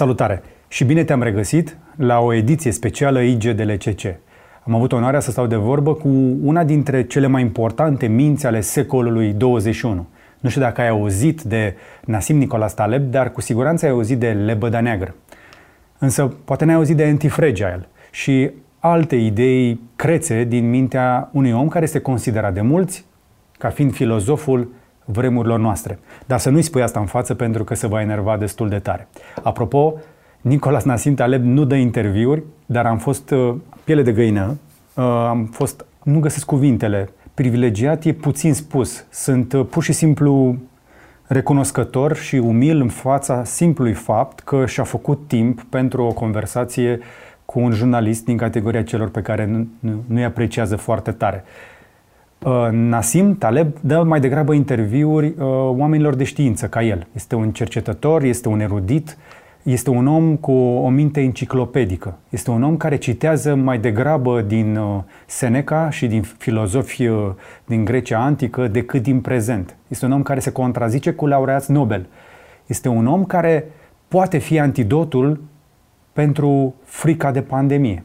Salutare și bine te-am regăsit la o ediție specială IGDLCC. Am avut onoarea să stau de vorbă cu una dintre cele mai importante minți ale secolului 21. Nu știu dacă ai auzit de Nasim Nicolas Taleb, dar cu siguranță ai auzit de Lebăda Neagră. Însă poate n-ai auzit de Antifragile și alte idei crețe din mintea unui om care este considerat de mulți ca fiind filozoful vremurilor noastre. Dar să nu-i spui asta în față pentru că se va enerva destul de tare. Apropo, Nicolas Nasim Taleb nu dă interviuri, dar am fost uh, piele de găină, uh, am fost, nu găsesc cuvintele, privilegiat e puțin spus. Sunt uh, pur și simplu recunoscător și umil în fața simplului fapt că și-a făcut timp pentru o conversație cu un jurnalist din categoria celor pe care nu, nu, nu-i apreciază foarte tare. Uh, Nasim Taleb dă mai degrabă interviuri uh, oamenilor de știință ca el. Este un cercetător, este un erudit, este un om cu o minte enciclopedică. Este un om care citează mai degrabă din uh, Seneca și din filozofi din Grecia antică decât din prezent. Este un om care se contrazice cu laureați Nobel. Este un om care poate fi antidotul pentru frica de pandemie.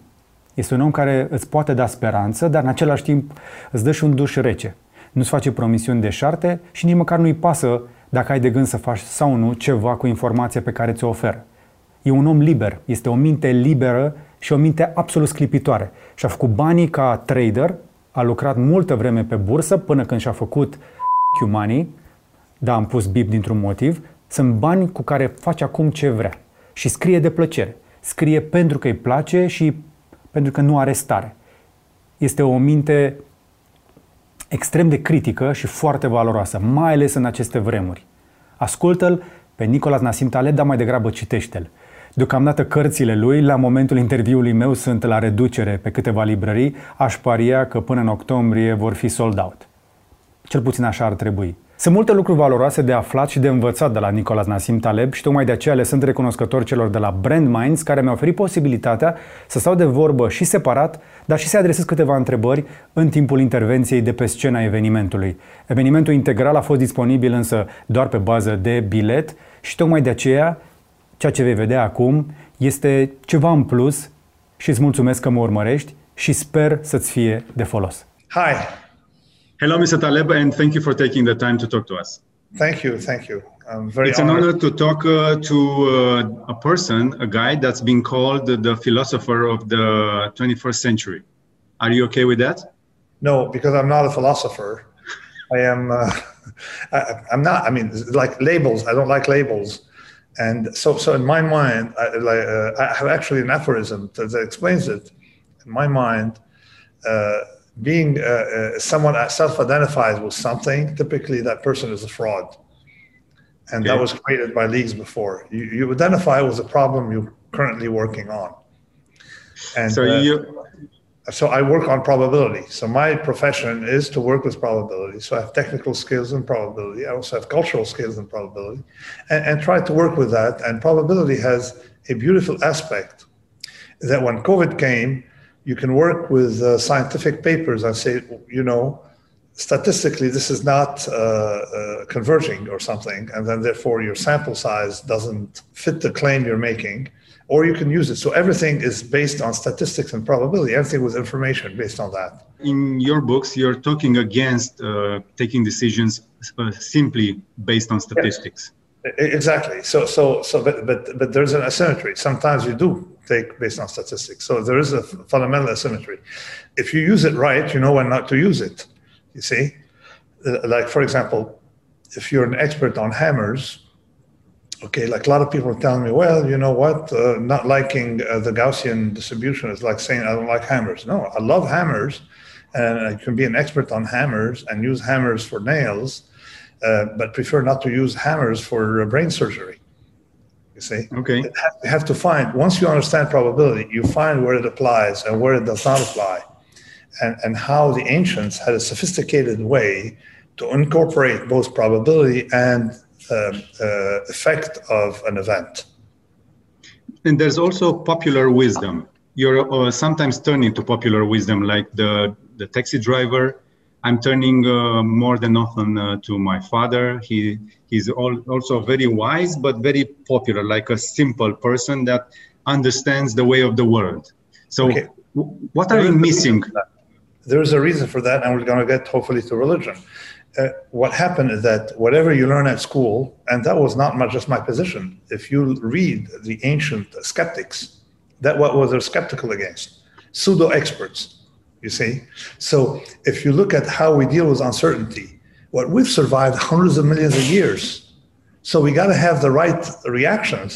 Este un om care îți poate da speranță, dar în același timp îți dă și un duș rece. Nu-ți face promisiuni de șarte și nici măcar nu-i pasă dacă ai de gând să faci sau nu ceva cu informația pe care ți-o oferă. E un om liber, este o minte liberă și o minte absolut sclipitoare. Și-a făcut banii ca trader, a lucrat multă vreme pe bursă până când și-a făcut money, da, am pus bip dintr-un motiv, sunt bani cu care face acum ce vrea și scrie de plăcere. Scrie pentru că îi place și pentru că nu are stare. Este o minte extrem de critică și foarte valoroasă, mai ales în aceste vremuri. Ascultă-l pe Nicolas Nasim Taleb, dar mai degrabă citește-l. Deocamdată cărțile lui, la momentul interviului meu, sunt la reducere pe câteva librării. Aș paria că până în octombrie vor fi sold out. Cel puțin așa ar trebui. Sunt multe lucruri valoroase de aflat și de învățat de la Nicolas Nassim Taleb și tocmai de aceea le sunt recunoscător celor de la Brand Minds care mi-au oferit posibilitatea să stau de vorbă și separat, dar și să adresez câteva întrebări în timpul intervenției de pe scena evenimentului. Evenimentul integral a fost disponibil însă doar pe bază de bilet și tocmai de aceea ceea ce vei vedea acum este ceva în plus și îți mulțumesc că mă urmărești și sper să-ți fie de folos. Hi! Hello, Mr. Taleb, and thank you for taking the time to talk to us. Thank you, thank you. I'm very it's honored. an honor to talk uh, to uh, a person, a guy that's been called the philosopher of the 21st century. Are you okay with that? No, because I'm not a philosopher. I am. Uh, I, am not. I mean, like labels. I don't like labels. And so, so in my mind, I, like, uh, I have actually an aphorism that, that explains it. In my mind, uh, being uh, uh, someone self-identifies with something, typically that person is a fraud, and okay. that was created by leagues before. You, you identify with the problem you're currently working on, and so uh, you. So I work on probability. So my profession is to work with probability. So I have technical skills in probability. I also have cultural skills in probability, and, and try to work with that. And probability has a beautiful aspect that when COVID came, you can work with uh, scientific papers and say, you know, statistically this is not uh, uh, converging or something, and then therefore your sample size doesn't fit the claim you're making, or you can use it. So everything is based on statistics and probability. Everything with information based on that. In your books, you're talking against uh, taking decisions uh, simply based on statistics. Exactly. So, so, so, but, but, but there's an asymmetry. Sometimes you do take based on statistics. So there is a fundamental asymmetry. If you use it right, you know when not to use it. You see, uh, like for example, if you're an expert on hammers, okay, like a lot of people are telling me, well, you know what, uh, not liking uh, the Gaussian distribution is like saying I don't like hammers. No, I love hammers, and I can be an expert on hammers and use hammers for nails uh, but prefer not to use hammers for uh, brain surgery. You see? Okay. You have to find, once you understand probability, you find where it applies and where it does not apply, and, and how the ancients had a sophisticated way to incorporate both probability and uh, uh, effect of an event. And there's also popular wisdom. You're uh, sometimes turning to popular wisdom, like the, the taxi driver I'm turning uh, more than often uh, to my father. He he's all, also very wise, but very popular, like a simple person that understands the way of the world. So, Okay. w- what are you missing? There is a reason for that, and we're going to get hopefully to religion. Uh, what happened is that whatever you learn at school, and that was not much just my position. If you read the ancient skeptics, that what was they're skeptical against? Pseudo experts, you see. So if you look at how we deal with uncertainty, what we've survived hundreds of millions of years. So we got to have the right reactions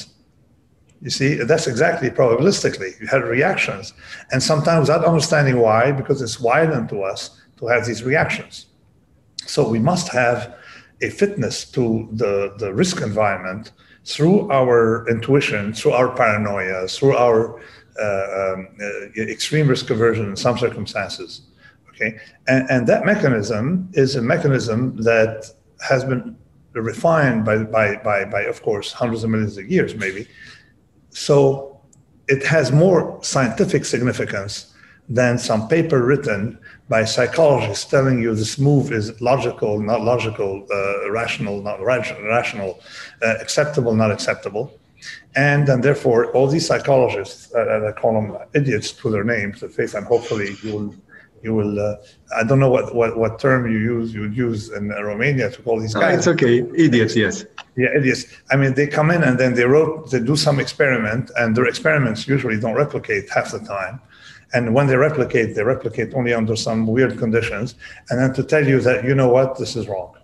you see, that's exactly probabilistically. You had reactions. And sometimes without understanding why, because it's widened to us to have these reactions. So we must have a fitness to the, the risk environment through our intuition, through our paranoia, through our um, uh, extreme risk aversion in some circumstances. Okay. And, and that mechanism is a mechanism that has been refined by, by, by, by, of course, hundreds of millions of years, maybe so it has more scientific significance than some paper written by psychologists telling you this move is logical, not logical, uh, rational, not rational, uh, acceptable, not acceptable. And then, therefore, all these psychologists, uh, I call them idiots to their names, the faith, and hopefully you will, you will. Uh, I don't know what, what, what term you use. You would use in Romania to call these Oh, guys. it's okay, idiots. Yes. Yeah, it is. I mean, they come in and then they wrote, they do some experiment, and their experiments usually don't replicate half the time. And when they replicate, they replicate only under some weird conditions. And then to tell you that, you know what, this is wrong.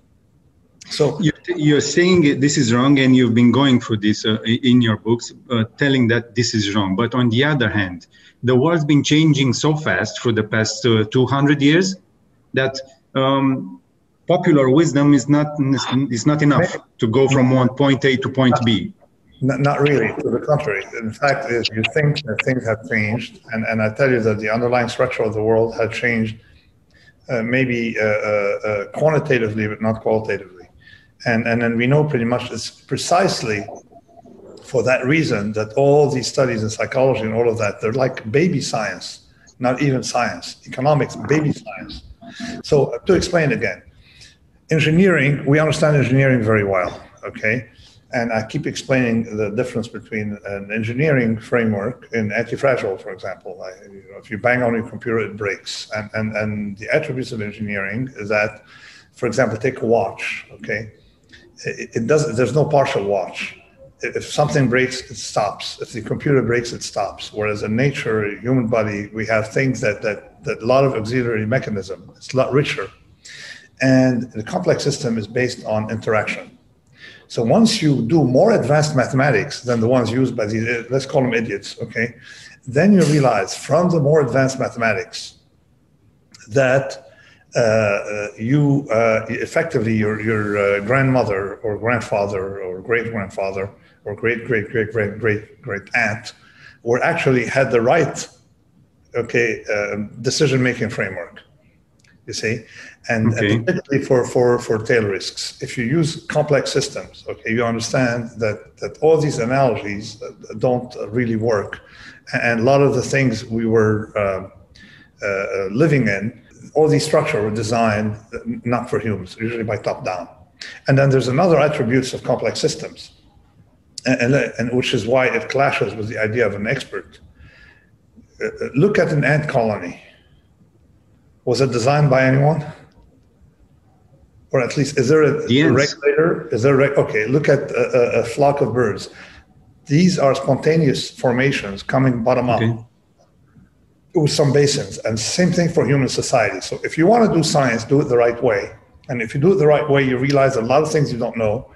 So You- You're saying this is wrong, and you've been going through this uh, in your books, uh, telling that this is wrong. But on the other hand, the world's been changing so fast for the past uh, 200 years that um, popular wisdom is not is not enough to go from one point A to point B. Not, not really, to the contrary. In fact, is you think that things have changed, and, and I tell you that the underlying structure of the world has changed uh, maybe uh, uh, quantitatively, but not qualitatively. And, and then we know pretty much it's precisely for that reason that all these studies in psychology and all of that, they're like baby science, not even science, economics, baby science. So uh, to explain again, engineering, we understand engineering very well, okay? And I keep explaining the difference between an engineering framework and anti-fragile, for example. I, you know, if you bang on your computer, it breaks. And, and, and the attributes of engineering is that, for example, take a watch, okay? It, doesn't, there's no partial watch. If something breaks, it stops. If the computer breaks, it stops. Whereas in nature, human body, we have things that, that, that a lot of auxiliary mechanism. It's a lot richer. And the complex system is based on interaction. So once you do more advanced mathematics than the ones used by the, let's call them idiots, okay, then you realize from the more advanced mathematics that uh, uh, you uh, effectively your, your uh, grandmother or grandfather or great grandfather or great great great great great great aunt were actually had the right okay decision making framework you see and, Okay. and particularly for, for, for tail risks. If you use complex systems, okay, you understand that, that all these analogies uh, don't really work. And a lot of the things we were uh, uh, living in, all these structures were designed not for humans, usually by top down. And then there's another attributes of complex systems, and, and, and which is why it clashes with the idea of an expert. Uh, look at an ant colony. Was it designed by anyone? or at least is there a, Yes. a regulator? Is there a okay? Look at a, a, flock of birds. These are spontaneous formations coming bottom up Okay. With some basins, and same thing for human society. So if you want to do science, do it the right way, and if you do it the right way, you realize a lot of things you don't know,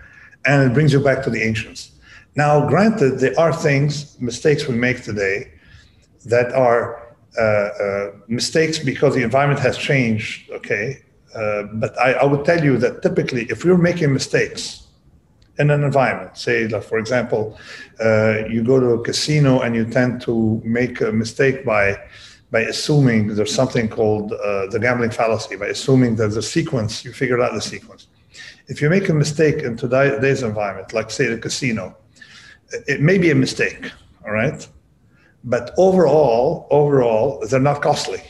and it brings you back to the ancients. Now, granted, there are things, mistakes we make today, that are uh, uh, mistakes because the environment has changed. Okay, uh, but I, I would tell you that typically, if you're making mistakes in an environment, say, like, for example, uh, you go to a casino and you tend to make a mistake by by assuming there's something called uh, the gambling fallacy, by assuming that the sequence, you figured out the sequence. If you make a mistake in today's environment, like say the casino, it may be a mistake, all right? But overall, overall, they're not costly.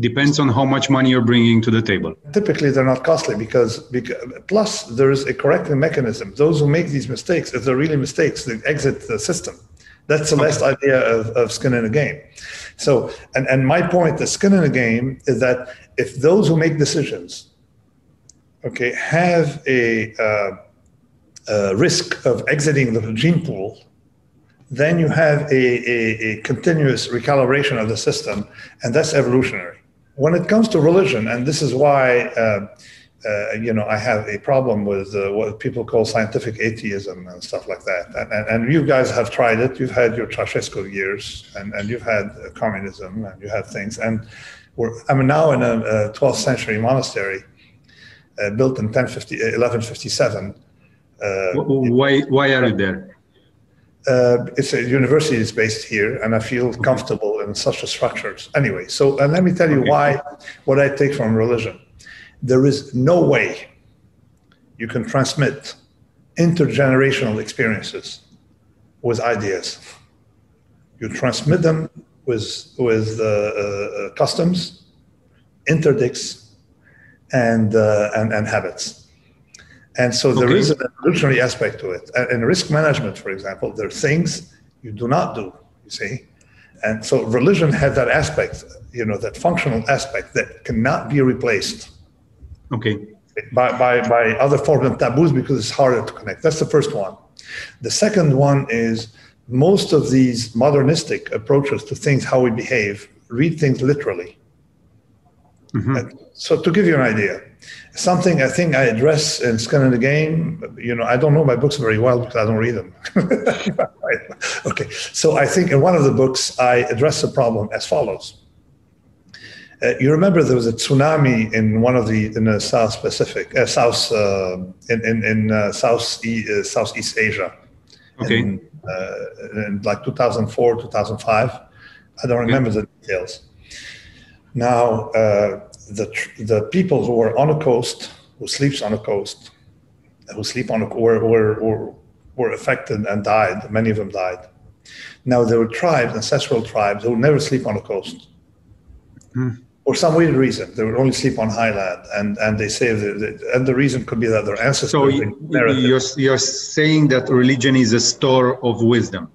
Depends on how much money you're bringing to the table. Typically, they're not costly because, because plus there is a correcting mechanism. Those who make these mistakes, if they're really mistakes, they exit the system. That's the last idea of, of skin in the game. So, and, and my point, the skin in the game is that if those who make decisions, okay, have a, uh, a risk of exiting the gene pool, then you have a, a, a, continuous recalibration of the system, and that's evolutionary. When it comes to religion, and this is why uh, uh, you know I have a problem with uh, what people call scientific atheism and stuff like that. And, and, and, you guys have tried it. You've had your Ceausescu years, and, and you've had communism, and you have things. And we're, I'm now in a, a 12th century monastery uh, built in 1050, 1157. Uh, why why are you there? uh, it's a university is based here, and I feel comfortable in such a structures. Anyway, so uh, let me tell you okay. why what I take from religion. There is no way you can transmit intergenerational experiences with ideas. You transmit them with with uh, uh customs, interdicts, and, uh, and and habits. And so there okay. is an evolutionary aspect to it. In risk management, for example, there are things you do not do, you see. And so religion had that aspect, you know, that functional aspect that cannot be replaced. Okay. By, by, by other forms of taboos because it's harder to connect. That's the first one. The second one is most of these modernistic approaches to things, how we behave, read things literally. Mm-hmm. So to give you an idea, something I think I address in Skin in the Game. You know, I don't know my books very well because I don't read them. okay, so I think in one of the books I address the problem as follows. Uh, you remember there was a tsunami in one of the in the South Pacific, uh, South uh, in in, in uh, South uh, Southeast Asia. Okay. In, uh, in like 2004, 2005. I don't remember okay. the details. Now the, the people who were on a coast, who sleeps on a coast, who sleep on a, were, were, were, were affected and died. Many of them died. Now there were tribes, ancestral tribes, who never sleep on a coast. Mm. For some weird reason, they would only sleep on highland, and, and they say that, and the reason could be that their ancestors. So you, you're you're saying that religion is a store of wisdom.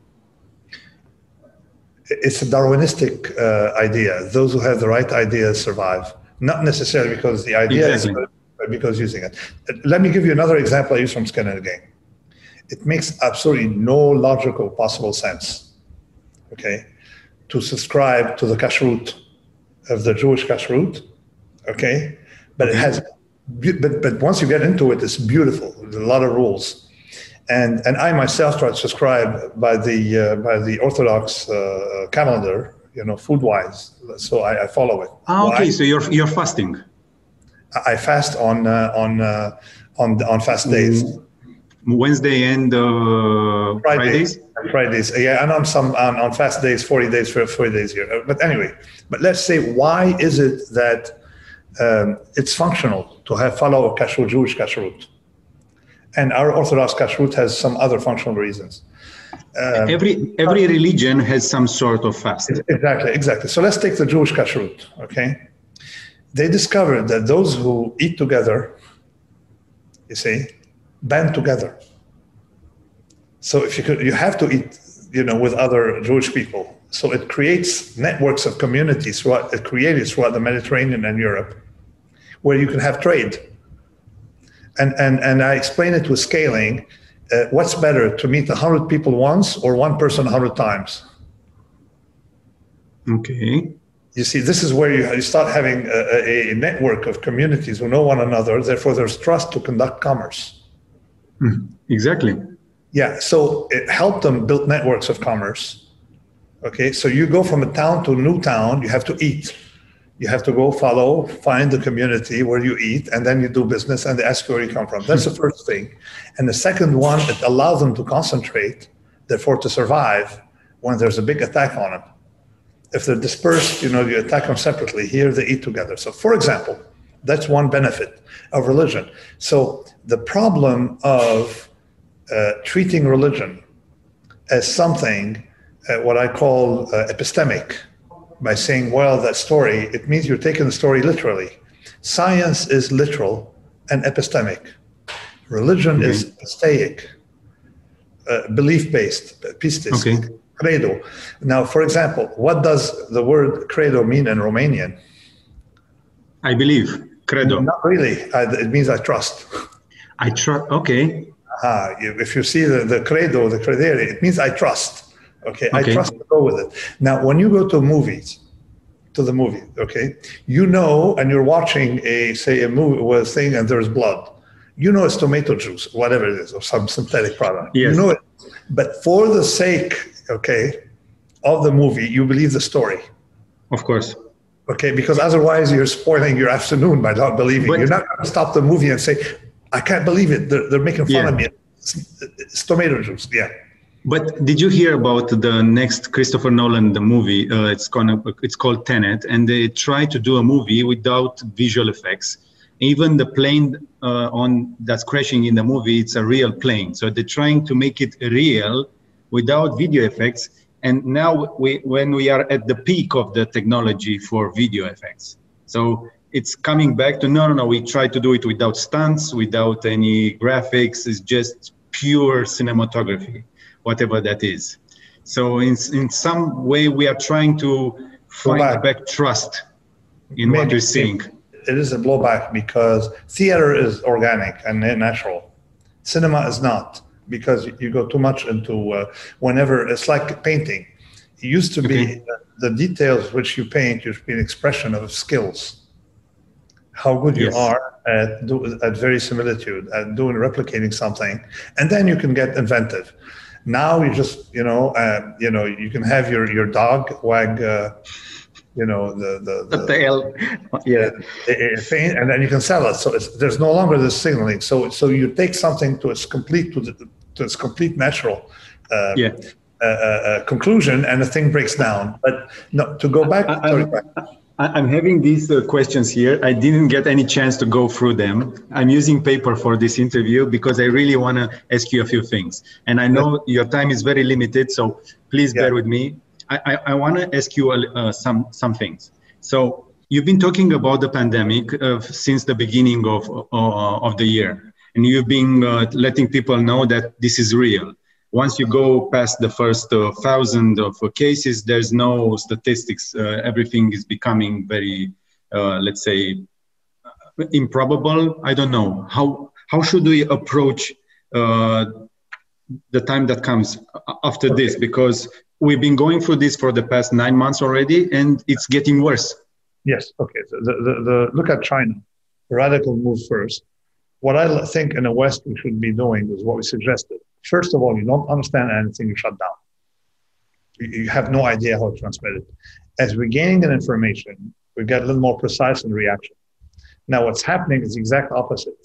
It's a Darwinistic uh, idea. Those who have the right ideas survive not necessarily because the idea exactly. is but because using it. Let me give you another example I use from Skin in the It makes absolutely no logical possible sense, okay, to subscribe to the kashrut of the Jewish kashrut, okay, but it has, but but once you get into it, it's beautiful. There's a lot of rules, and and I myself try to subscribe by the uh, by the Orthodox uh, calendar you know, food wise. So I, I follow it. Ah, okay. Why? So you're you're fasting. I fast on uh, on uh, on on fast days. Wednesday and uh, Fridays. Fridays, yeah, and on some on, on fast days, forty days for forty days here. Uh, but anyway, but let's say why is it that um, it's functional to have follow a kashrut Jewish kashrut, and our Orthodox kashrut has some other functional reasons. Um, every every religion has some sort of fast. Exactly, exactly. So let's take the Jewish kashrut. Okay, they discovered that those who eat together, you see, band together. So if you could, you have to eat, you know, with other Jewish people. So it creates networks of communities throughout. It created throughout the Mediterranean and Europe, where you can have trade. And and and I explain it with scaling uh, what's better to meet 100 people once or one person 100 times okay you see this is where you, you start having a, a, network of communities who know one another therefore there's trust to conduct commerce mm, Mm-hmm. exactly yeah so it helped them build networks of commerce okay so you go from a town to a new town you have to eat you have to go follow, find the community where you eat, and then you do business and they ask you where you come from. That's the hmm. first thing. And the second one, it allows them to concentrate, therefore to survive when there's a big attack on them. If they're dispersed, you know, you attack them separately. Here they eat together. So, for example, that's one benefit of religion. So, the problem of uh, treating religion as something, uh, what I call uh, epistemic, by saying, well, that story, it means you're taking the story literally. Science is literal and epistemic. Religion Okay. is episteic, uh, belief based, pistis, Okay. credo. Now, for example, what does the word credo mean in Romanian? I believe. Credo. Not really. I, it means I trust. I trust. Okay. Ah, if you see the, the credo, the credere, it means I trust. Okay, I trust to go with it. Now, when you go to movies, to the movie, okay, you know, and you're watching a say a movie with thing, and there's blood. You know it's tomato juice, whatever it is, or some synthetic product. Yes. You know it, but for the sake, okay, of the movie, you believe the story. Of course. Okay, because otherwise you're spoiling your afternoon by not believing. But- you're not going to stop the movie and say, "I can't believe it. They're, they're making fun Yeah. of me." It's, it's tomato juice. Yeah. But did you hear about the next Christopher Nolan the movie? Uh, it's gonna it's called Tenet, and they try to do a movie without visual effects. Even the plane uh, on that's crashing in the movie, it's a real plane. So they're trying to make it real without video effects. And now we when we are at the peak of the technology for video effects, so it's coming back to no no no. We try to do it without stunts, without any graphics. It's just pure cinematography whatever that is. So in, in some way, we are trying to find back. back trust in what you're seeing. It is a blowback because theater is organic and natural. Cinema is not because you go too much into uh, whenever it's like painting. It used to be Okay. the details which you paint used to be an expression of skills. How good you are at do, at verisimilitude, at doing replicating something, and then you can get inventive. Now you just you know uh, you know you can have your your dog wag uh, you know the the, the tail. Yeah. it and then you can sell it. So it's, there's no longer the signaling. So so you take something to its complete to, the, its complete natural uh, Yeah. uh, uh, uh, conclusion, and the thing breaks down. But no, to go back. I- sorry. I- I'm having these uh, questions here. I didn't get any chance to go through them. I'm using paper for this interview because I really want to ask you a few things. And I know your time is very limited, so please Yeah. bear with me. I, I, I want to ask you uh, some, some things. So you've been talking about the pandemic uh, since the beginning of, uh, of the year, and you've been uh, letting people know that this is real once you go past the first uh, thousand of uh, cases, there's no statistics. Uh, everything is becoming very, uh, let's say, improbable. I don't know how how should we approach uh, the time that comes after this because we've been going through this for the past nine months already, and it's getting worse. Yes. Okay. The, the, the look at China. Radical move first. What I think in the West we should be doing is what we suggested. First of all, you don't understand anything, you shut down. You, have no idea how to transmit it. As we're gaining the information, we get a little more precise in reaction. Now, what's happening is the exact opposite.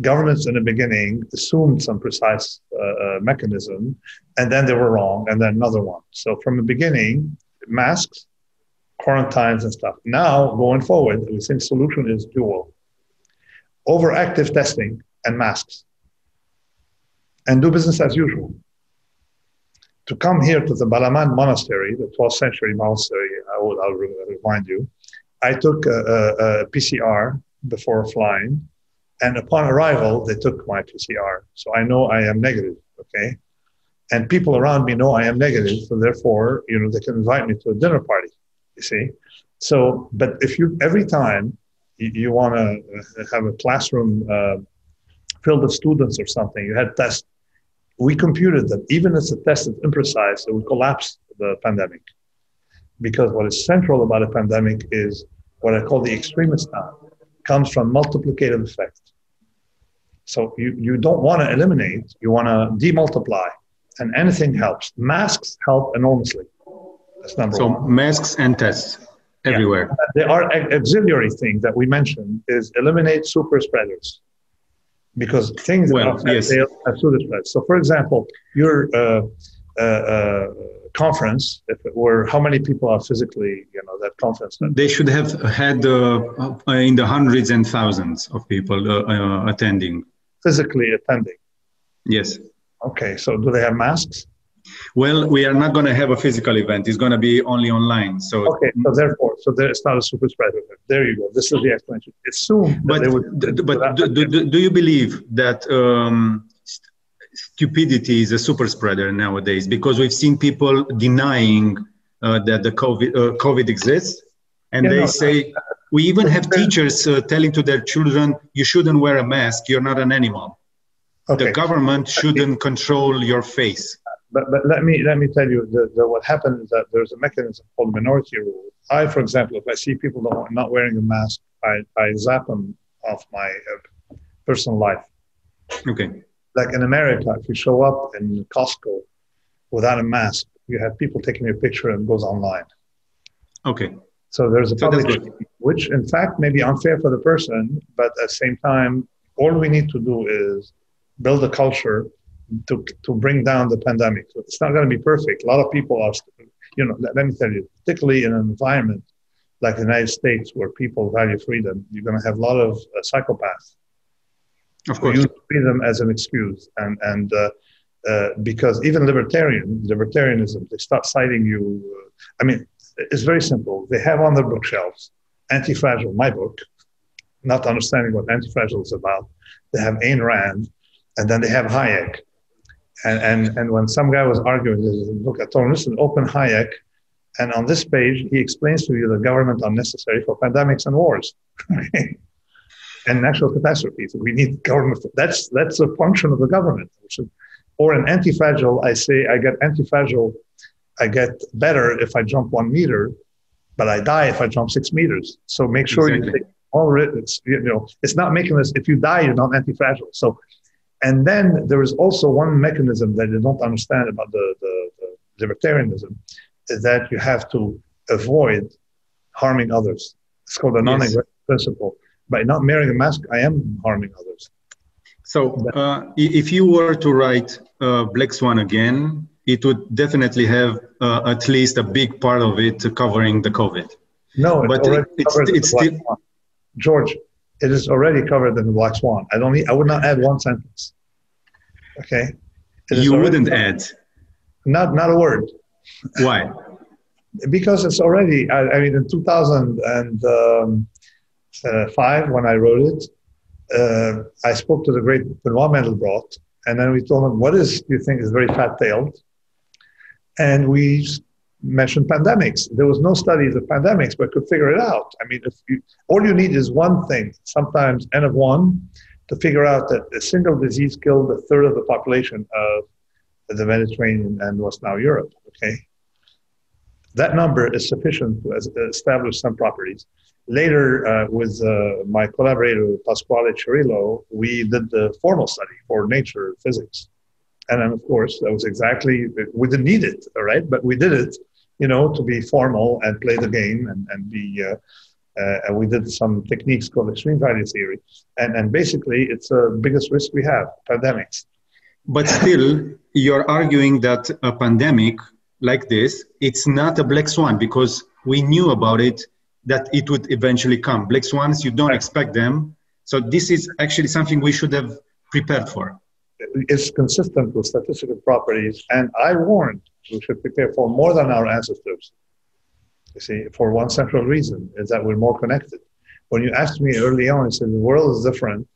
Governments in the beginning assumed some precise uh, uh, mechanism, and then they were wrong, and then another one. So from the beginning, masks, quarantines, and stuff. Now, going forward, we think solution is dual: overactive testing and masks, and do business as usual. To come here to the Balamand Monastery, the 12th century monastery, I will, I'll remind you, I took a, a, a PCR before flying, and upon arrival, they took my PCR. So I know I am negative, okay? And people around me know I am negative, so therefore, you know, they can invite me to a dinner party, you see? So, but if you, every time you, you want to have a classroom uh, filled with students or something, you had tests, we computed that even if the test is imprecise, it would collapse the pandemic. Because what is central about a pandemic is what I call the Extremistan, comes from multiplicative effect. So you, you don't want to eliminate, you want to demultiply, and anything helps. Masks help enormously. That's number So one. masks and tests everywhere. The our auxiliary thing that we mentioned is eliminate super spreaders. Because things Well, that yes. super spreads. So, for example, your uh, uh, uh, conference, if it were, how many people are physically, you know, that conference? They should have had uh, uh, in the hundreds and thousands of people uh, uh, attending. Physically attending. Yes. Okay, so do they have masks? Well, we are not going to have a physical event. It's going to be only online. So okay, so therefore, so there, it's not a super spreader. There you go. This is the explanation. Assume, but would, but do, do, do, you believe that um, stupidity is a super spreader nowadays? Because we've seen people denying uh, that the COVID uh, COVID exists, and yeah, they no, say we even have teachers uh, telling to their children, "You shouldn't wear a mask. You're not an animal." Okay. The government shouldn't control your face but, but let me let me tell you the, the, what happened is that there's a mechanism called minority rule. I, for example, if I see people not wearing a mask, I, I zap them off my uh, personal life. Okay. Like in America, if you show up in Costco without a mask, you have people taking your picture and goes online. Okay. So there's a so public, which in fact may be unfair for the person, but at the same time, all we need to do is build a culture to, to bring down the pandemic. So it's not going to be perfect. A lot of people are, you know, let, let me tell you, particularly in an environment like the United States where people value freedom, you're going to have a lot of uh, psychopaths. Of course. Use freedom as an excuse. And, and uh, uh, because even libertarian, libertarianism, they start citing you. Uh, I mean, it's very simple. They have on their bookshelves Anti-Fragile, my book, not understanding what Anti-Fragile is about. They have Ayn Rand, and then they have Hayek. And, and, and when some guy was arguing, look, I told him, listen, open Hayek. And on this page, he explains to you the government are necessary for pandemics and wars and natural catastrophes. We need government. That's, that's a function of the government. Or an anti-fragile, I say I get anti-fragile, I get better if I jump one meter, but I die if I jump six meters. So make sure exactly. you take all it's you know it's not making this if you die you're not anti-fragile. So and then there is also one mechanism that you don't understand about the, the, the libertarianism is that you have to avoid harming others. It's called the non-aggression yes. principle. By not wearing a mask, I am harming others. So, uh, if you were to write uh, Black Swan again, it would definitely have uh, at least a big part of it covering the COVID. No, but it, it's, it's still. George, it is already covered in the Black Swan. I don't need, I would not add one sentence. Okay. You wouldn't add. Not not a word. Why? because it's already. I, I, mean, in 2005 um, when I wrote it, uh, I spoke to the great Benoit Mandelbrot, and then we told him, "What is do you think is very fat-tailed?" And we mentioned pandemics. There was no studies of pandemics, but could figure it out. I mean, if you, all you need is one thing, sometimes n of one, to figure out that a single disease killed a third of the population of the Mediterranean and what's now Europe. Okay, that number is sufficient to establish some properties. Later, uh, with uh, my collaborator Pasquale Cirillo, we did the formal study for Nature physics, and then of course that was exactly we didn't need it, all right, but we did it, you know, to be formal and play the game and and be. Uh, uh, and we did some techniques called extreme value theory. And, and basically, it's the biggest risk we have pandemics. But still, you're arguing that a pandemic like this, it's not a black swan because we knew about it that it would eventually come. Black swans, you don't expect them. So this is actually something we should have prepared for. It's consistent with statistical properties, and I warned we should prepare for more than our ancestors. You see, for one central reason is that we're more connected. When you asked me early on, you said the world is different.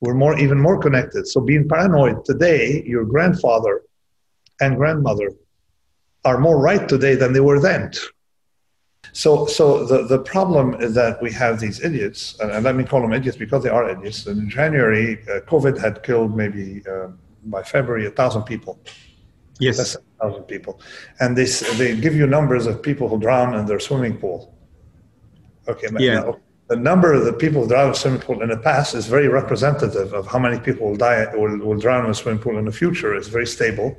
We're more, even more connected. So being paranoid today, your grandfather and grandmother are more right today than they were then. So, so the, the problem is that we have these idiots, and let me call them idiots because they are idiots. And in January, uh, COVID had killed maybe uh, by February a thousand people. Yes. Less than thousand people. And they, they give you numbers of people who drown in their swimming pool. Okay. Yeah. Now, the number of the people who drown in a swimming pool in the past is very representative of how many people will die will, will drown in a swimming pool in the future. It's very stable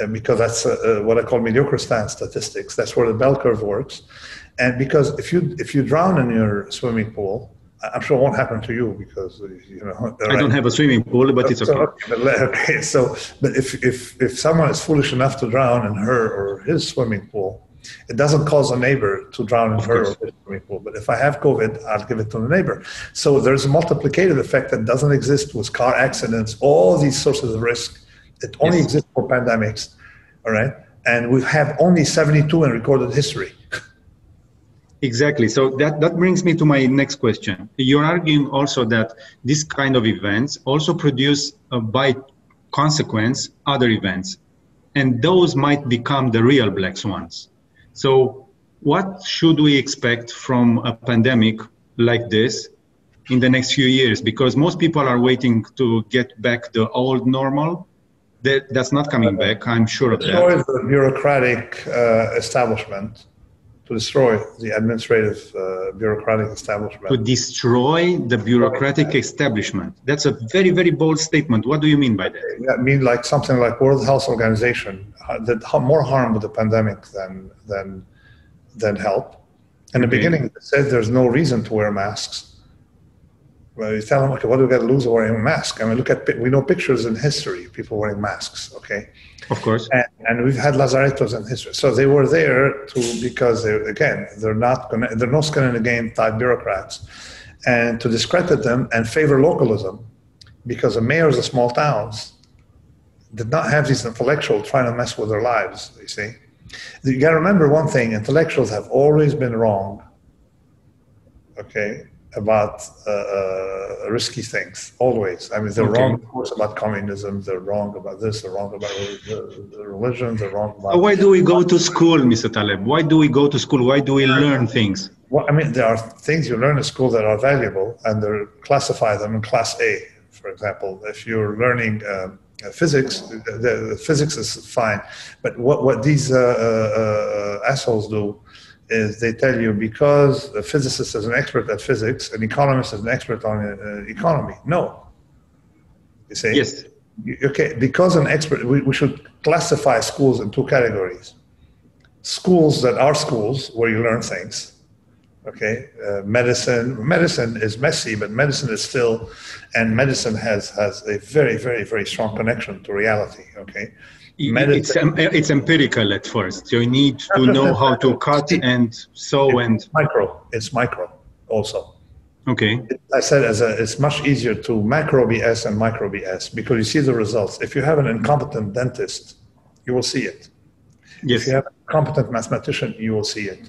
uh, because that's uh, uh, what I call mediocre statistics. That's where the bell curve works. And because if you if you drown in your swimming pool, I'm sure it won't happen to you because uh, you know. I don't have a swimming pool, but it's okay. okay, okay, so but if if if someone is foolish enough to drown in her or his swimming pool, it doesn't cause a neighbor to drown in of her course. or his swimming pool. But if I have COVID, I'll give it to the neighbor. So there's a multiplicative effect that doesn't exist with car accidents, all these sources of risk. It only yes. exists for pandemics. All right. And we have only 72 in recorded history. Exactly. So that, that brings me to my next question. You're arguing also that this kind of events also produce, uh, by consequence, other events. And those might become the real black swans. So, what should we expect from a pandemic like this in the next few years? Because most people are waiting to get back the old normal. That, that's not coming back, I'm sure of that. Destroy the bureaucratic uh, establishment to destroy the administrative uh, bureaucratic establishment. To destroy the bureaucratic establishment. That's a very, very bold statement. What do you mean by that? I mean, like something like World Health Organization uh, did more harm with the pandemic than than than help. In the okay. beginning, it said there's no reason to wear masks. Well, you tell them, okay, what do we got to lose wearing a mask? I mean, look at we know pictures in history, people wearing masks. Okay, of course, and, and we've had lazarettos in history, so they were there to because they again they're not gonna, they're no skin in the game type bureaucrats, and to discredit them and favor localism, because the mayors of small towns did not have these intellectuals trying to mess with their lives. You see, you got to remember one thing: intellectuals have always been wrong. Okay, about uh, uh, risky things always. I mean, they're okay. wrong, of course, about communism. They're wrong about this. They're wrong about religion. They're wrong about. Why do we go to school, Mr. Taleb? Why do we go to school? Why do we learn things? Well, I mean, there are things you learn in school that are valuable, and they classify them in class A. For example, if you're learning. Uh, physics, the, the, physics is fine, but what what these uh, uh, uh assholes do is they tell you because a physicist is an expert at physics, an economist is an expert on uh, economy. No. You say? Yes. Okay, because an expert, we, we should classify schools in two categories. Schools that are schools where you learn things. Okay, uh, medicine. Medicine is messy, but medicine is still, and medicine has has a very, very, very strong connection to reality. Okay, it's, it's empirical at first. You need to know how to cut and sew and micro. It's micro also. Okay. I said as a, it's much easier to macro BS and micro BS because you see the results. If you have an incompetent dentist, you will see it. Yes. If you have a competent mathematician, you will see it.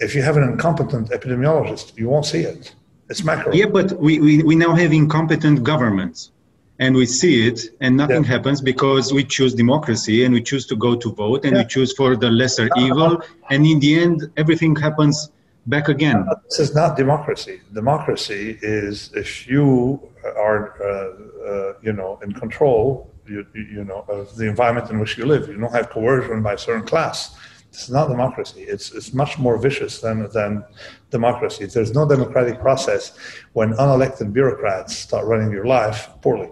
If you have an incompetent epidemiologist, you won't see it. It's macro. Yeah, but we, we, we now have incompetent governments and we see it and nothing yeah. happens because we choose democracy and we choose to go to vote and yeah. we choose for the lesser evil and in the end everything happens back again this is not democracy democracy is if you are uh, uh, you know in control you, you know of the environment in which you live you don't have coercion by a certain class it's not democracy. It's, it's much more vicious than, than democracy. There's no democratic process when unelected bureaucrats start running your life poorly.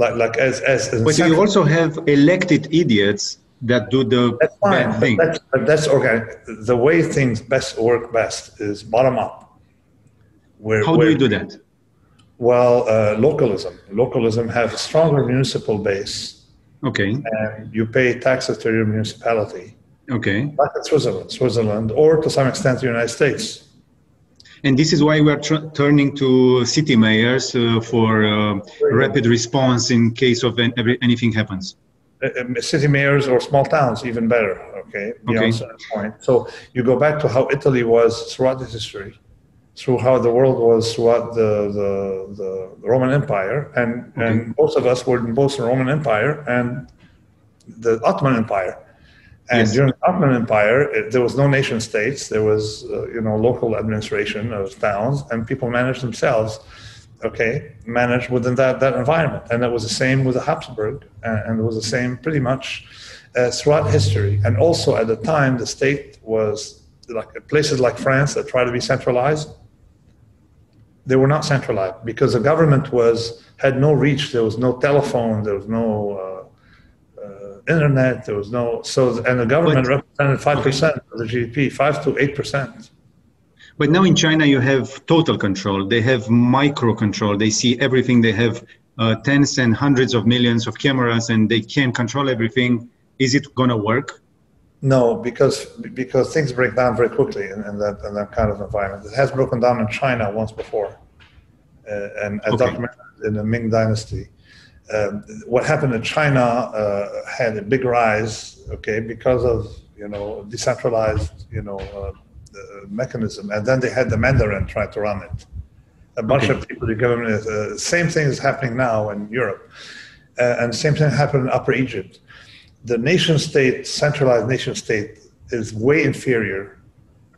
Like, like as, as but you also have elected idiots that do the that's fine, bad thing. That's, that's organic. The way things best work best is bottom up. Where, How do you do that? Well, uh, localism. Localism have a stronger municipal base. Okay. And you pay taxes to your municipality Okay. Like in Switzerland, Switzerland, or to some extent the United States. And this is why we are tr- turning to city mayors uh, for uh, rapid response in case of an, every, anything happens. Uh, um, city mayors or small towns, even better. Okay. Beyond okay. point. So you go back to how Italy was throughout the history, through how the world was throughout the the, the Roman Empire, and okay. and most of us were in both the Roman Empire and the Ottoman Empire. And yes. during the Ottoman Empire, it, there was no nation states. There was, uh, you know, local administration of towns, and people managed themselves. Okay, managed within that that environment, and that was the same with the Habsburg, and, and it was the same pretty much uh, throughout history. And also at the time, the state was like places like France that try to be centralized. They were not centralized because the government was had no reach. There was no telephone. There was no uh, internet. There was no so, and the government but, represented five percent okay. of the GDP, five to eight percent. But now in China, you have total control. They have micro control. They see everything. They have uh, tens and hundreds of millions of cameras, and they can control everything. Is it gonna work? No, because because things break down very quickly in, in that in that kind of environment. It has broken down in China once before, uh, and as okay. documented in the Ming Dynasty Um, what happened in China uh, had a big rise, okay, because of you know decentralized you know uh, mechanism, and then they had the Mandarin try to run it. A bunch okay. of people, the government, uh, same thing is happening now in Europe, uh, and same thing happened in Upper Egypt. The nation state, centralized nation state, is way inferior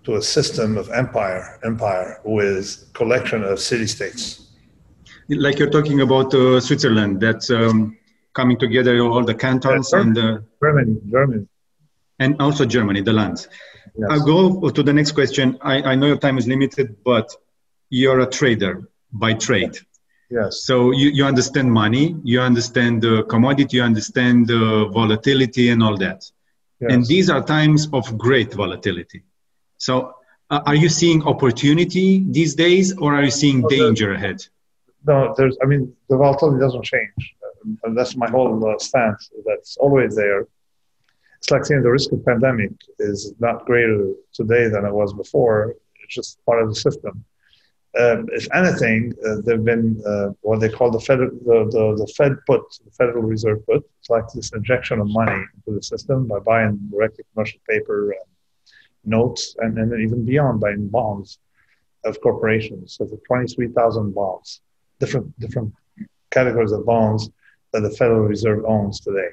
to a system of empire, empire with collection of city states. Like you're talking about uh, Switzerland, that's um, coming together all the cantons yeah, and uh, Germany, Germany, and also Germany, the lands. Yes. I'll go to the next question. I, I know your time is limited, but you're a trader by trade. Yes. So you, you understand money, you understand the commodity, you understand the volatility and all that. Yes. And these are times of great volatility. So uh, are you seeing opportunity these days or are you seeing well, danger ahead? No, there's, I mean, the volatility doesn't change. And that's my whole uh, stance. That's always there it's like saying the risk of pandemic is not greater today than it was before. It's just part of the system. Um, if anything, uh, there've been uh, what they call the Fed, the, the, the Fed put, the Federal Reserve put. It's like this injection of money into the system by buying directly commercial paper and notes, and, and even beyond buying bonds of corporations. So the 23,000 bonds, different different categories of bonds that the Federal Reserve owns today.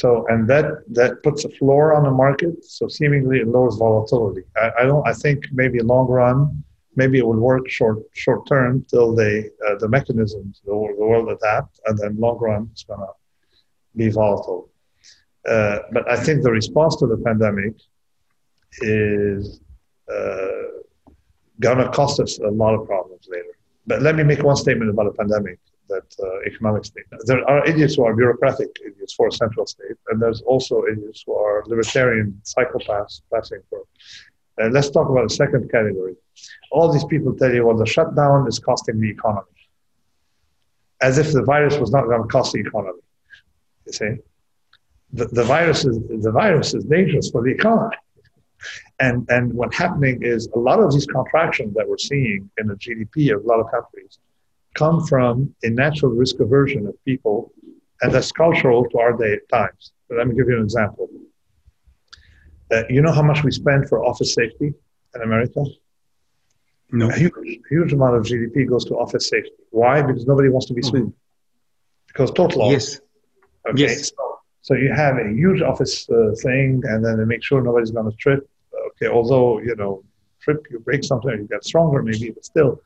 So, and that that puts a floor on the market. So, seemingly it lowers volatility. I, I don't. I think maybe long run, maybe it will work short short term till they uh, the mechanisms the, the world adapt, and then long run it's gonna be volatile. Uh, but I think the response to the pandemic is uh, gonna cost us a lot of problems later. But let me make one statement about the pandemic that uh, economic. There are idiots who are bureaucratic idiots for a central state, and there's also idiots who are libertarian psychopaths passing for. And let's talk about the second category. All these people tell you, well, the shutdown is costing the economy, as if the virus was not going to cost the economy. You see, the, the virus is the virus is dangerous for the economy. And, and what's happening is a lot of these contractions that we're seeing in the GDP of a lot of countries come from a natural risk aversion of people, and that's cultural to our day times. But let me give you an example. Uh, you know how much we spend for office safety in America? No. A huge, huge amount of GDP goes to office safety. Why? Because nobody wants to be sued. Mm-hmm. Because total loss. Yes. Okay. Yes. So, so you have a huge office uh, thing, and then they make sure nobody's going to trip. Okay. Although you know, trip, you break something, you get stronger, maybe, but still,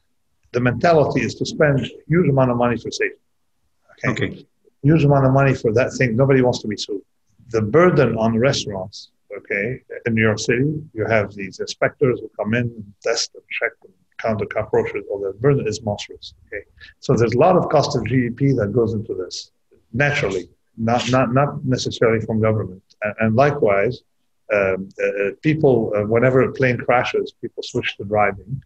the mentality is to spend a huge amount of money for safety. Okay. okay. Huge amount of money for that thing. Nobody wants to be sued. The burden on restaurants, okay, in New York City, you have these inspectors who come in and test and check and count the cockroaches. All that burden is monstrous. Okay. So there's a lot of cost of GDP that goes into this naturally, not not not necessarily from government. And, and likewise, um, uh, people, uh, whenever a plane crashes, people switch to driving.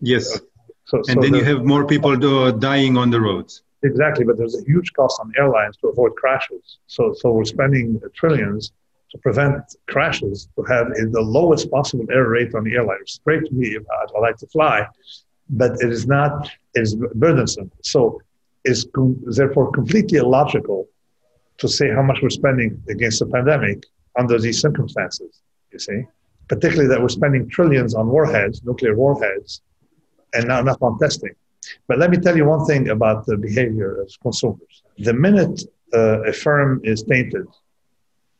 Yes. So, and so then you have more people do, dying on the roads. Exactly, but there's a huge cost on airlines to avoid crashes. So, so we're spending trillions to prevent crashes to have the lowest possible error rate on the airline. It's great to me. I like to fly, but it is not. It is burdensome. So, it's com- therefore completely illogical to say how much we're spending against the pandemic under these circumstances. You see, particularly that we're spending trillions on warheads, nuclear warheads, and not enough on testing. But let me tell you one thing about the behavior of consumers. The minute uh, a firm is tainted,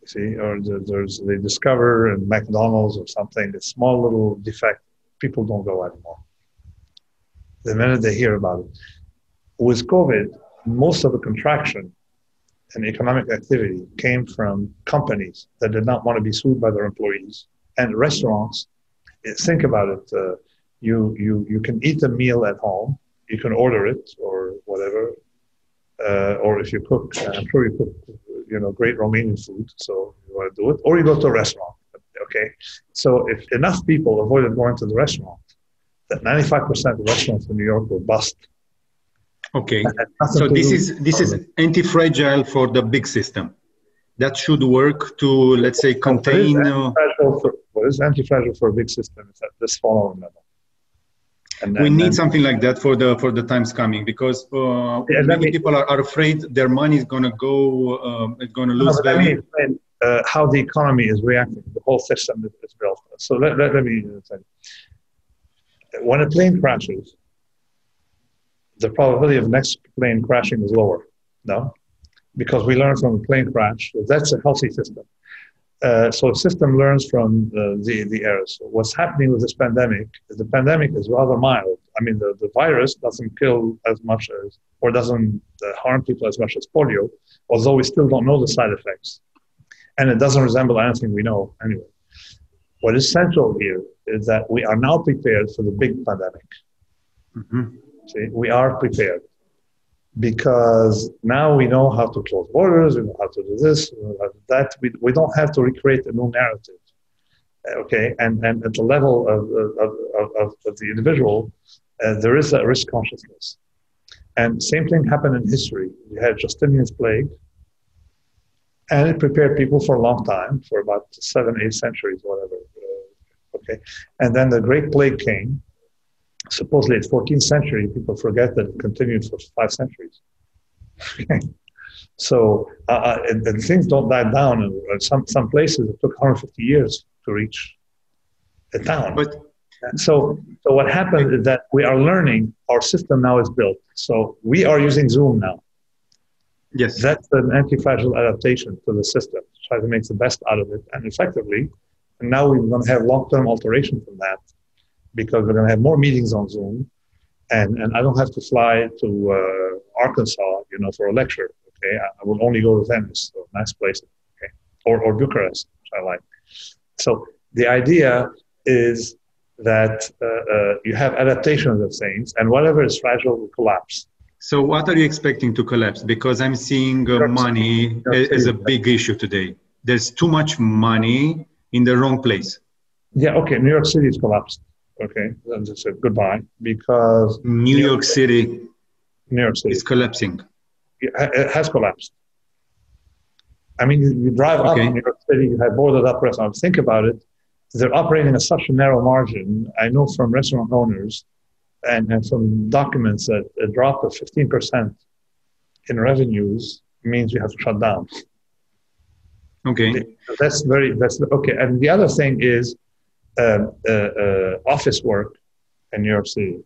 you see, or there's they discover in McDonald's or something a small little defect, people don't go anymore. The minute they hear about it. With COVID, most of the contraction in economic activity came from companies that did not want to be sued by their employees and restaurants. Think about it. Uh, you you you can eat a meal at home. You can order it or whatever, uh, or if you cook, I'm sure you cook, you know, great Romanian food, so you want to do it, or you go to a restaurant. Okay, so if enough people avoided going to the restaurant, that 95% of restaurants in New York will bust. Okay, so this is this is anti-fragile for the big system. That should work to let's say contain. What is anti-fragile for, what is anti-fragile for a big system is at this following level And, we need something like that for the for the times coming because uh, yeah, many people are, are afraid their money is going to go uh, it's going to lose no, value. Let uh, how the economy is reacting. The whole system is, built. So let, let, let me say, when a plane crashes, the probability of next plane crashing is lower. No, because we learn from a plane crash. That's a healthy system. Uh, so the system learns from the, the, the errors. What's happening with this pandemic the pandemic is rather mild. I mean, the, the virus doesn't kill as much as, or doesn't uh, harm people as much as polio, although we still don't know the side effects. And it doesn't resemble anything we know anyway. What is central here is that we are now prepared for the big pandemic. Mm-hmm. See, we are prepared because now we know how to close borders, we know how to do this, to do that. We, we don't have to recreate a new narrative. Okay, and, and at the level of, of, of, of the individual, uh, there is a risk consciousness. And same thing happened in history. You had Justinian's plague, and it prepared people for a long time, for about seven, eight centuries, whatever. Uh, okay, and then the Great Plague came, supposedly it's 14th century. People forget that it continued for five centuries. so uh, uh, and, and, things don't die down. In some some places it took 150 years to reach the town. But and so so what happened is that we are learning. Our system now is built. So we are using Zoom now. Yes, that's an anti-fragile adaptation to the system. Try to make the best out of it, and effectively. And now we're going to have long-term alteration from that because we're going to have more meetings on Zoom, and and I don't have to fly to uh, Arkansas, you know, for a lecture. Okay, I, I will only go to Venice, so nice place. Okay, or or Bucharest, which I like. So the idea is that uh, uh, you have adaptations of things, and whatever is fragile will collapse. So, what are you expecting to collapse? Because I'm seeing uh, money as a big issue today. There's too much money in the wrong place. Yeah, okay. New York City is collapsed. Okay, and just said goodbye because New, New York, York City, New York City is collapsing. It has collapsed. I mean, you, you drive okay. up in New York City, you have boarded up restaurants. Think about it. They're operating at such a narrow margin. I know from restaurant owners and, and from documents that a drop of 15% in revenues means you have to shut down. Okay. That's very, that's okay. And the other thing is uh, uh, uh, office work in New York City.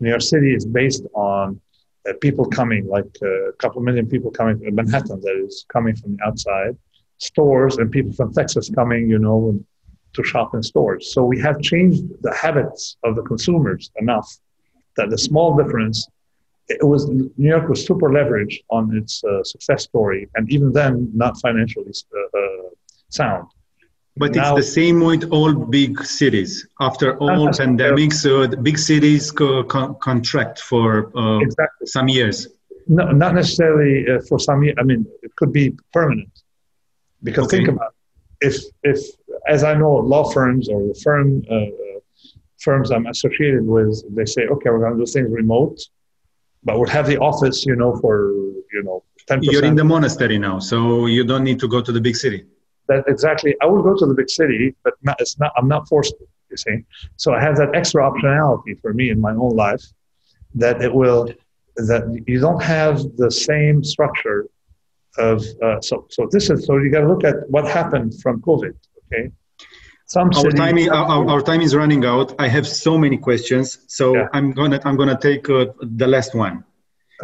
New York City is based on uh, people coming, like uh, a couple million people coming from Manhattan, that is coming from the outside, stores, and people from Texas coming, you know, to shop in stores. So we have changed the habits of the consumers enough that the small difference. It was New York was super leveraged on its uh, success story, and even then, not financially sound. But now, it's the same with all big cities. After all pandemics, uh, big cities co- con- contract for uh, exactly. some years. No, not necessarily uh, for some years. I mean, it could be permanent. Because okay. think about it. if if as I know, law firms or the firm uh, uh, firms I'm associated with, they say, okay, we're going to do things remote, but we'll have the office, you know, for you know, ten. You're in the monastery now, so you don't need to go to the big city that exactly I will go to the big city, but not, it's not I'm not forced to. You see, so I have that extra optionality for me in my own life that it will that you don't have the same structure of uh, so so this is so you got to look at what happened from COVID. Okay. Some our time, is, our, our, time is running out. I have so many questions, so yeah. I'm gonna I'm gonna take uh, the last one,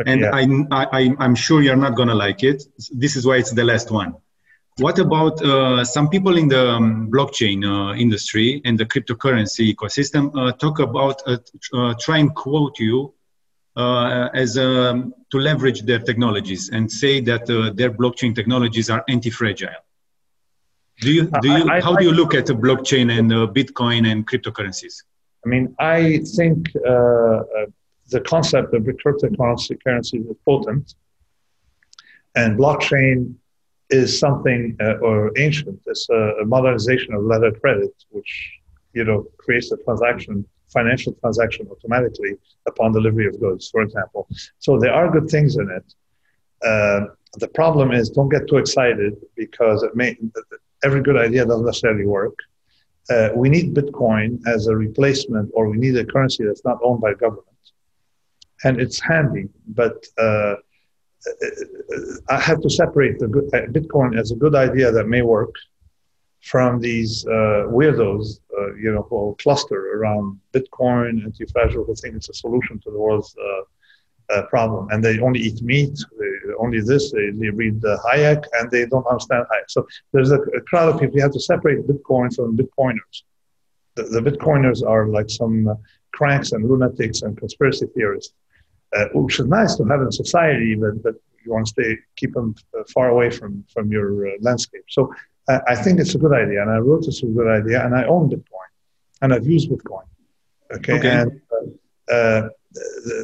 and yeah. I, I I'm sure you're not gonna like it. This is why it's the last one. What about uh, some people in the um, blockchain uh, industry and the cryptocurrency ecosystem uh, talk about uh, uh, try and quote you uh, as um, to leverage their technologies and say that their blockchain technologies are anti-fragile. Do you, do you, I, I, how do you look at the blockchain and Bitcoin and cryptocurrencies? I mean, I think the concept of cryptocurrency is potent, and blockchain is something uh, or ancient. It's a, modernization of letter credit, which you know creates a transaction, financial transaction automatically upon delivery of goods, for example. So there are good things in it. Uh, the problem is don't get too excited because may every good idea doesn't necessarily work. uh, we need Bitcoin as a replacement, or we need a currency that's not owned by government. And it's handy, but uh, I have to separate the uh, Bitcoin as a good idea that may work from these uh, weirdos, uh, you know, who cluster around Bitcoin, anti-fragile, who think it's a solution to the world's uh, uh, problem, and they only eat meat, they, only this, they, they read Hayek, and they don't understand Hayek. So there's a, a, crowd of people. You have to separate Bitcoin from Bitcoiners. The, the Bitcoiners are like some uh, cranks and lunatics and conspiracy theorists, uh, which is nice to have in society, but, but you want to stay, keep them far away from, from your landscape. So I, think it's a good idea, and I wrote it's a good idea, and I own Bitcoin, and I've used Bitcoin. Okay, okay. and uh, uh,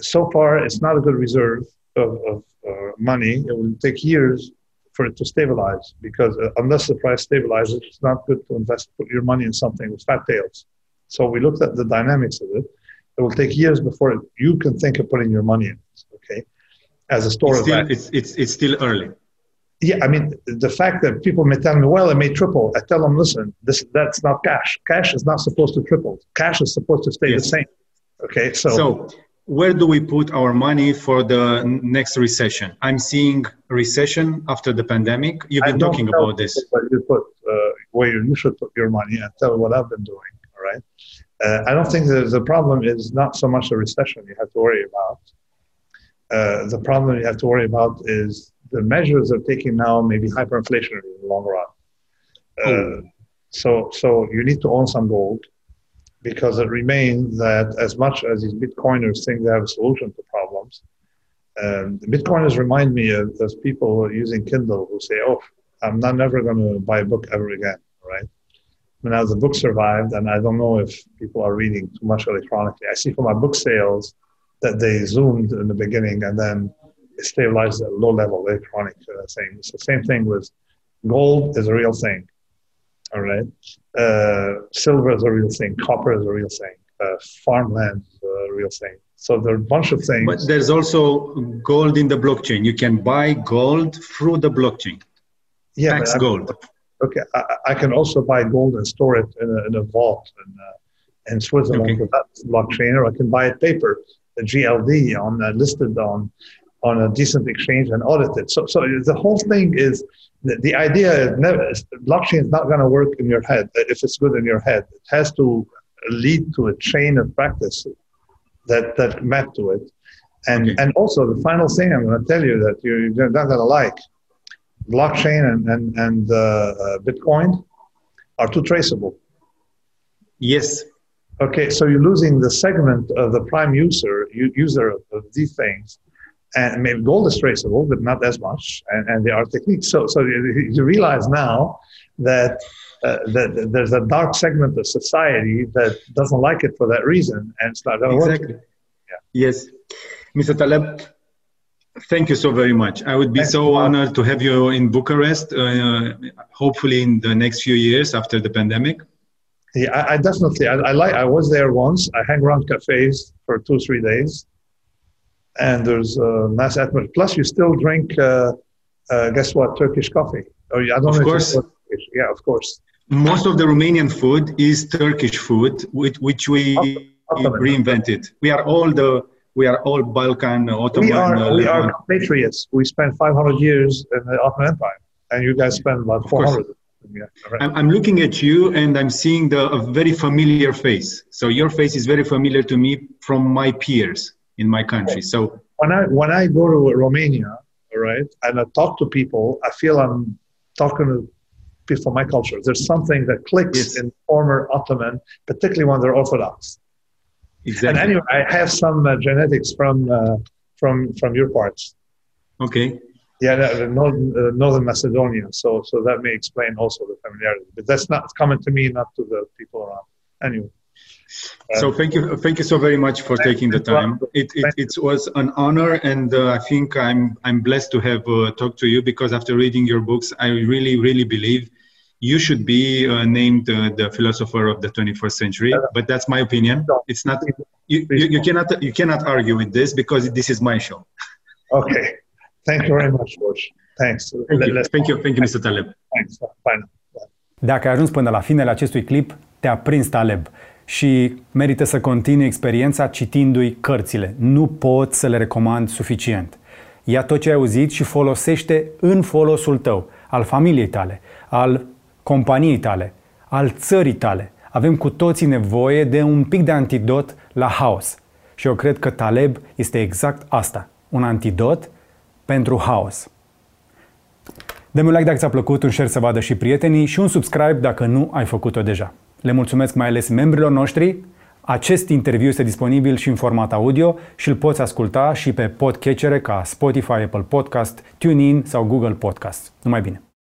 so far it's not a good reserve of, of uh, money. It will take years for it to stabilize because uh, unless the price stabilizes, it's not good to invest put your money in something with fat tails. So we looked at the dynamics of it. It will take years before it, you can think of putting your money in. Okay, as a store it's still, it's, it's, it's still early yeah, I mean, the fact that people may tell me, well, it may triple. I tell them, listen, this that's not cash. Cash is not supposed to triple. Cash is supposed to stay yes. the same. Okay, so. So, where do we put our money for the next recession? I'm seeing recession after the pandemic. You've been talking about this. you put uh, where you should put your money and tell what I've been doing. All right. Uh, I don't think that the problem is not so much the recession you have to worry about. Uh, the problem you have to worry about is the measures they're taking now may be hyperinflationary in the long run. Uh, so, so you need to own some gold because it remains that as much as these Bitcoiners think they have a solution to problems, um, the Bitcoiners remind me of those people using Kindle who say, "Oh, I'm not never going to buy a book ever again." Right? Now the book survived, and I don't know if people are reading too much electronically. I see from my book sales that they zoomed in the beginning, and then it stabilized at low level electronic uh, thing. It's the same thing with gold is a real thing. All right. Uh, silver is a real thing. Copper is a real thing. Uh, farmland is a real thing. So there are a bunch of things. But there's also gold in the blockchain. You can buy gold through the blockchain. Yeah. Max gold. Okay. I, I, can also buy gold and store it in a, in a vault in, uh, in Switzerland okay. with that blockchain, or I can buy it paper, the GLD on uh, listed on on a decent exchange and audited. So, so the whole thing is the, the idea is never, blockchain is not going to work in your head if it's good in your head. It has to lead to a chain of practice that, that map to it. And, okay. and also the final thing I'm going to tell you that you're not going to like, blockchain and, and, and uh, uh, Bitcoin are too traceable. Yes. Okay, so you're losing the segment of the prime user, user of, these things and maybe gold is traceable, but not as much. And, and there are techniques. So, so you, you realize now that, uh, that there's a dark segment of society that doesn't like it for that reason, and it's not going to exactly. work. Yeah. Yes, Mr. Taleb. Thank you so very much. I would be Thanks so honored to have you in Bucharest, uh, hopefully in the next few years after the pandemic. Yeah, I, I definitely. I, I, like. I was there once. I hang around cafes for two, three days and there's a nice atmosphere. Plus, you still drink, uh, uh, guess what, Turkish coffee. Oh, I don't of know course. Yeah, of course. Most of the Romanian food is Turkish food, which, which we Ottoman. reinvented. We are all the we are all Balkan, Ottoman. We are, uh, we are compatriots. We spent 500 years in the Ottoman Empire, and you guys spent about 400. Yeah, right. I'm, I'm looking at you and I'm seeing the, a very familiar face. So your face is very familiar to me from my peers in my country. So when I when I go to Romania, right, and I talk to people, I feel I'm talking to people from my culture. There's something that clicks yes. in former Ottoman, particularly when they're Orthodox. Exactly. And anyway, I have some uh, genetics from uh, from from your parts. Okay. Yeah, northern, uh, northern Macedonia. So so that may explain also the familiarity. But that's not coming to me, not to the people around. Anyway so thank you, thank you so very much for taking the time. It, it, it was an honor, and uh, I think I'm I'm blessed to have uh, talked to you because after reading your books, I really really believe you should be uh, named uh, the philosopher of the 21st century. But that's my opinion. It's not you, you, you cannot you cannot argue with this because this is my show. Okay, thank you very much, George. Thanks. Thank you. Thank you. Thank you, Mr. Taleb. Thanks. Bye. Dacă ai ajuns până la finele acestui clip, te-a prins Taleb și merită să continui experiența citindu-i cărțile. Nu pot să le recomand suficient. Ia tot ce ai auzit și folosește în folosul tău, al familiei tale, al companiei tale, al țării tale. Avem cu toții nevoie de un pic de antidot la haos. Și eu cred că Taleb este exact asta, un antidot pentru haos. Dă-mi un like dacă ți-a plăcut, un share să vadă și prietenii și un subscribe dacă nu ai făcut-o deja. Le mulțumesc mai ales membrilor noștri. Acest interviu este disponibil și în format audio și îl poți asculta și pe podcatchere ca Spotify, Apple Podcast, TuneIn sau Google Podcast. Numai bine!